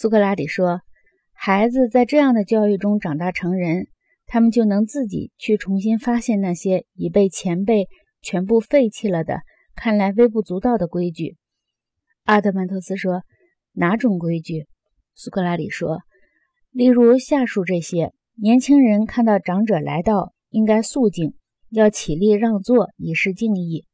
苏格拉底说：“孩子在这样的教育中长大成人，他们就能自己去重新发现那些已被前辈全部废弃了的、看来微不足道的规矩。”阿德曼托斯说：“哪种规矩？”苏格拉底说：“例如下述这些：年轻人看到长者来到，应该肃静，要起立让座以示敬意；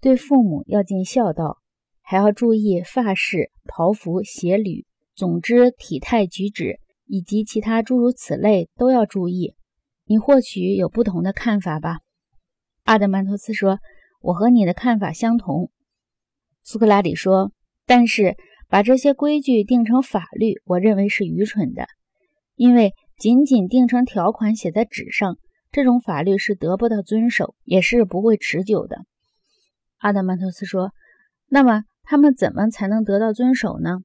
对父母要尽孝道，还要注意发饰、袍服、鞋履。”总之，体态举止以及其他诸如此类都要注意。你或许有不同的看法吧？阿德曼托斯说：“我和你的看法相同。”苏格拉底说：“但是把这些规矩定成法律，我认为是愚蠢的，因为仅仅定成条款写在纸上，这种法律是得不到遵守，也是不会持久的。”阿德曼托斯说：“那么他们怎么才能得到遵守呢？”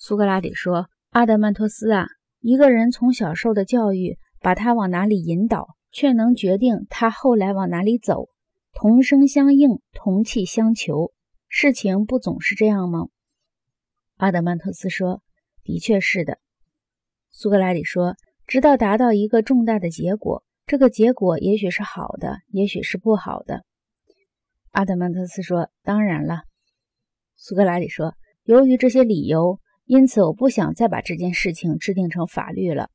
苏格拉底说：“阿德曼托斯啊，一个人从小受的教育，把他往哪里引导，却能决定他后来往哪里走。同声相应，同气相求，事情不总是这样吗？”阿德曼托斯说：“的确是的。”苏格拉底说：“直到达到一个重大的结果，这个结果也许是好的，也许是不好的。”阿德曼托斯说：“当然了。”苏格拉底说：“由于这些理由。”因此，我不想再把这件事情制定成法律了。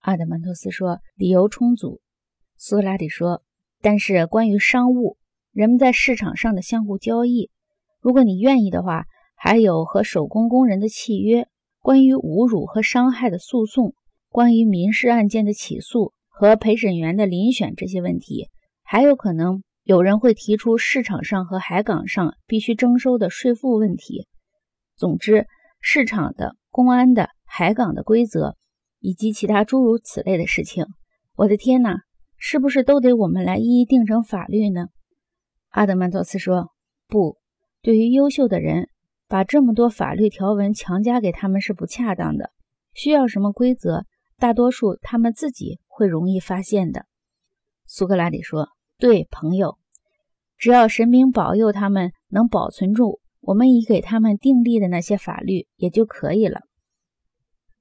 阿德曼托斯说：“理由充足。”苏格拉底说：“但是关于商务，人们在市场上的相互交易，如果你愿意的话，还有和手工工人的契约，关于侮辱和伤害的诉讼，关于民事案件的起诉和陪审员的遴选这些问题，还有可能有人会提出市场上和海港上必须征收的税负问题。总之。”市场的、公安的、海港的规则，以及其他诸如此类的事情，我的天哪，是不是都得我们来一一定成法律呢？阿德曼托斯说：“不，对于优秀的人，把这么多法律条文强加给他们是不恰当的。需要什么规则，大多数他们自己会容易发现的。”苏格拉底说：“对，朋友，只要神明保佑他们能保存住。”我们已给他们订立的那些法律也就可以了，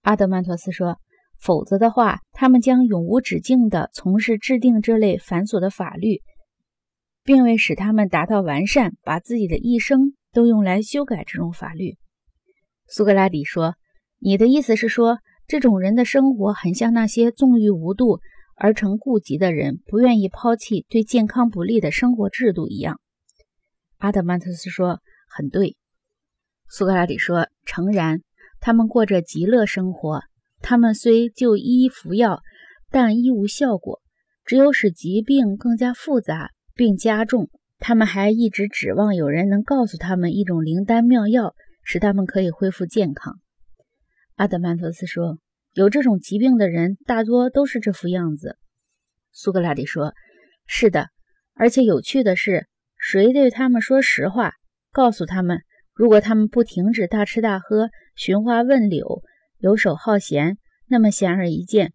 阿德曼托斯说。否则的话，他们将永无止境地从事制定这类繁琐的法律，并未使他们达到完善，把自己的一生都用来修改这种法律。苏格拉底说：“你的意思是说，这种人的生活很像那些纵欲无度而成痼疾的人不愿意抛弃对健康不利的生活制度一样？”阿德曼托斯说。很对，苏格拉底说：“诚然，他们过着极乐生活。他们虽就医服药，但医无效果，只有使疾病更加复杂并加重。他们还一直指望有人能告诉他们一种灵丹妙药，使他们可以恢复健康。”阿德曼托斯说：“有这种疾病的人，大多都是这副样子。”苏格拉底说：“是的，而且有趣的是，谁对他们说实话？”告诉他们，如果他们不停止大吃大喝、寻花问柳、游手好闲，那么显而易见，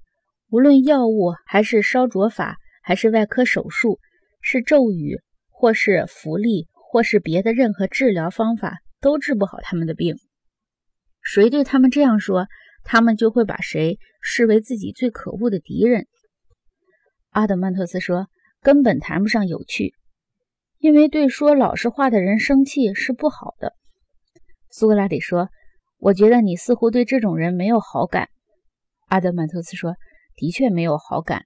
无论药物还是烧灼法，还是外科手术，是咒语，或是符力，或是别的任何治疗方法，都治不好他们的病。谁对他们这样说，他们就会把谁视为自己最可恶的敌人。阿德曼托斯说：“根本谈不上有趣。”因为对说老实话的人生气是不好的，苏格拉底说：“我觉得你似乎对这种人没有好感。”阿德曼托斯说：“的确没有好感。”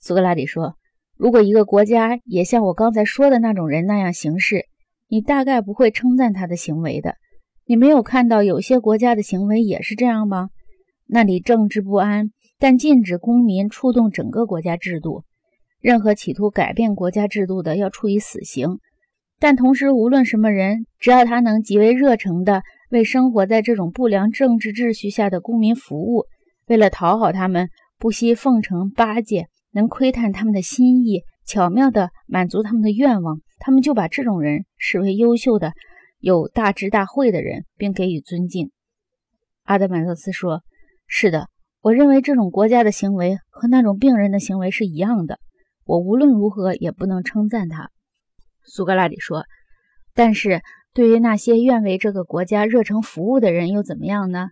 苏格拉底说：“如果一个国家也像我刚才说的那种人那样行事，你大概不会称赞他的行为的。你没有看到有些国家的行为也是这样吗？那里政治不安，但禁止公民触动整个国家制度。”任何企图改变国家制度的，要处以死刑。但同时，无论什么人，只要他能极为热诚地为生活在这种不良政治秩序下的公民服务，为了讨好他们，不惜奉承巴结，能窥探他们的心意，巧妙地满足他们的愿望，他们就把这种人视为优秀的、有大智大慧的人，并给予尊敬。阿德曼托斯说：“是的，我认为这种国家的行为和那种病人的行为是一样的。”我无论如何也不能称赞他，苏格拉底说。但是对于那些愿为这个国家热诚服务的人又怎么样呢？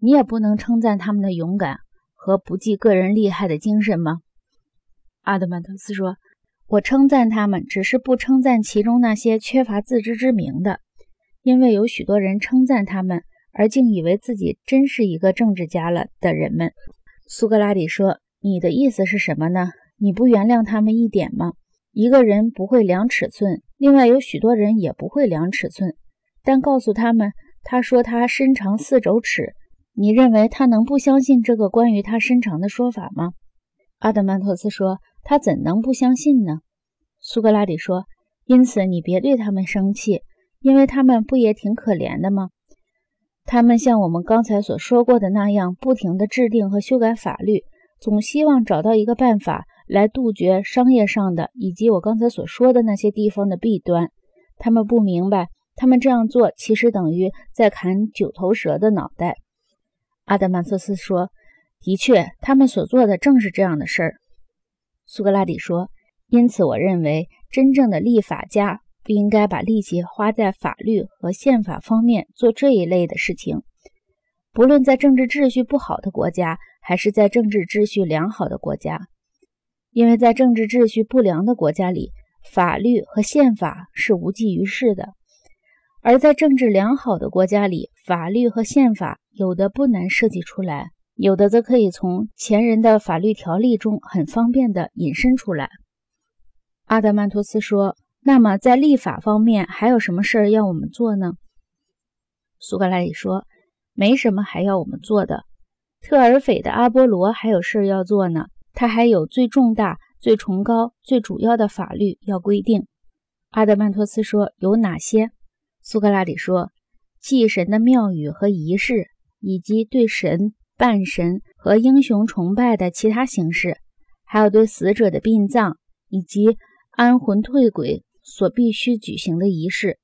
你也不能称赞他们的勇敢和不计个人利害的精神吗？阿德曼托斯说：“我称赞他们，只是不称赞其中那些缺乏自知之明的，因为有许多人称赞他们，而竟以为自己真是一个政治家了的人们。”苏格拉底说：“你的意思是什么呢？你不原谅他们一点吗？一个人不会量尺寸，另外有许多人也不会量尺寸，但告诉他们，他说他身长四肘尺，你认为他能不相信这个关于他身长的说法吗？”阿德曼托斯说：“他怎能不相信呢？”苏格拉底说：“因此你别对他们生气，因为他们不也挺可怜的吗？”他们像我们刚才所说过的那样，不停地制定和修改法律，总希望找到一个办法来杜绝商业上的以及我刚才所说的那些地方的弊端。他们不明白，他们这样做其实等于在砍九头蛇的脑袋。阿德曼瑟斯说：“的确，他们所做的正是这样的事儿。”苏格拉底说：“因此，我认为真正的立法家。”不应该把力气花在法律和宪法方面做这一类的事情。不论在政治秩序不好的国家，还是在政治秩序良好的国家，因为在政治秩序不良的国家里，法律和宪法是无济于事的；而在政治良好的国家里，法律和宪法有的不难设计出来，有的则可以从前人的法律条例中很方便地引申出来。阿德曼托斯说。那么，在立法方面还有什么事儿要我们做呢？苏格拉底说：“没什么还要我们做的。特尔斐的阿波罗还有事儿要做呢，他还有最重大、最崇高、最主要的法律要规定。”阿德曼托斯说：“有哪些？”苏格拉底说：“祭神的庙宇和仪式，以及对神、半神和英雄崇拜的其他形式，还有对死者的殡葬以及安魂退鬼。”所必须举行的仪式，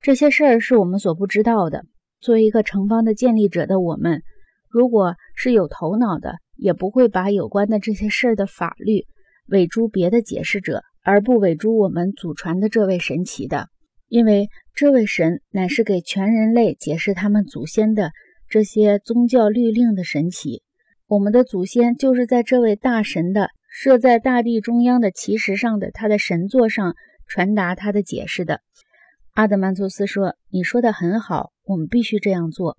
这些事儿是我们所不知道的。作为一个城邦的建立者的我们，如果是有头脑的，也不会把有关的这些事儿的法律委诸别的解释者，而不委诸我们祖传的这位神奇的，因为这位神乃是给全人类解释他们祖先的这些宗教律令的神奇。我们的祖先就是在这位大神的设在大地中央的奇石上的他的神座上。传达他的解释的，阿德曼托斯说：“你说的很好，我们必须这样做。”